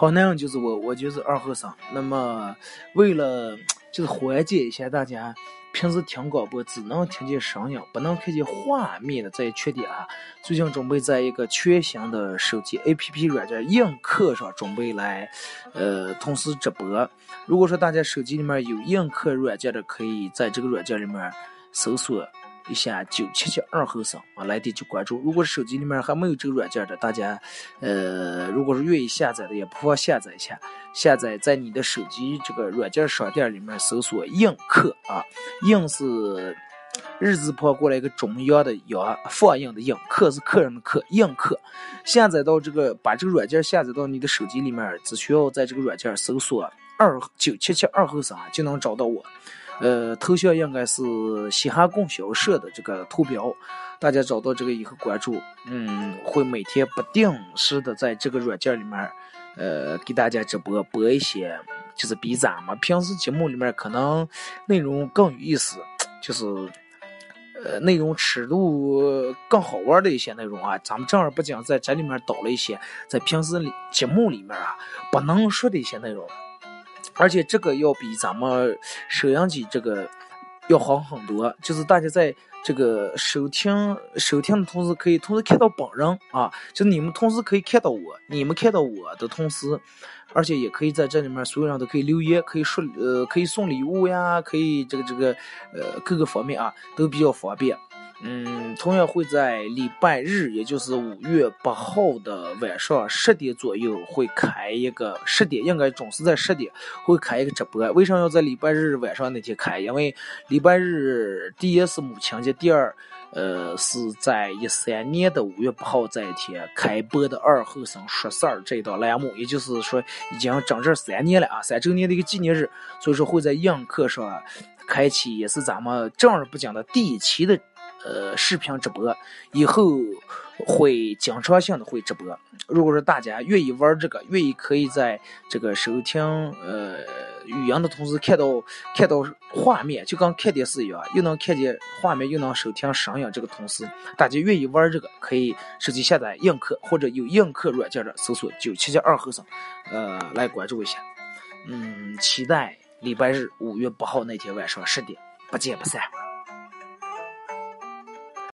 好男人就是我，我就是二和尚。那么，为了就是缓解一下大家平时听广播只能听见声音，不能看见画面的这一缺点啊，最近准备在一个全新的手机 APP 软件映客上准备来，呃，同时直播。如果说大家手机里面有映客软件的，可以在这个软件里面搜索。一下九七七二后生啊，来点就关注。如果手机里面还没有这个软件的，大家，呃，如果是愿意下载的，也不妨下载一下。下载在你的手机这个软件商店里面搜索“映客”啊，“映”是日字旁过来一个中央的“央”，放映的“映”，“客”是客人的“客”，映客。下载到这个，把这个软件下载到你的手机里面，只需要在这个软件搜索“二九七七二后生”就能找到我。呃，头像应该是嘻哈供销社的这个图标，大家找到这个以后关注，嗯，会每天不定时的在这个软件里面，呃，给大家直播播一些，就是比咱们平时节目里面可能内容更有意思，就是，呃，内容尺度更好玩的一些内容啊，咱们正儿八经在这里面导了一些在平时节目里面啊不能说的一些内容。而且这个要比咱们收音机这个要好很多，就是大家在这个收听收听的同时，可以同时看到本人啊，就你们同时可以看到我，你们看到我的同时，而且也可以在这里面所有人都可以留言，可以说呃可以送礼物呀，可以这个这个呃各个方面啊都比较方便。嗯，同样会在礼拜日，也就是五月八号的晚上十点左右会开一个十点，应该准时在十点会开一个直播。为什么要在礼拜日晚上那天开？因为礼拜日第一是母亲节，第二，呃，是在一三年的五月八号这一天开播的二后生说事儿这一档栏目，也就是说已经整整三年了啊，三周年的一个纪念日，所以说会在映客上开启，也是咱们正儿八经的第一期的。呃，视频直播以后会经常性的会直播。如果说大家愿意玩这个，愿意可以在这个收听呃语音的同时看到看到画面，就跟看电视一样，又能看见画面，又能收听声音。这个同时，大家愿意玩这个，可以手机下载映客或者有映客软件的，搜索九七七二后生，呃，来关注一下。嗯，期待礼拜日五月八号那天晚上十点，不见不散。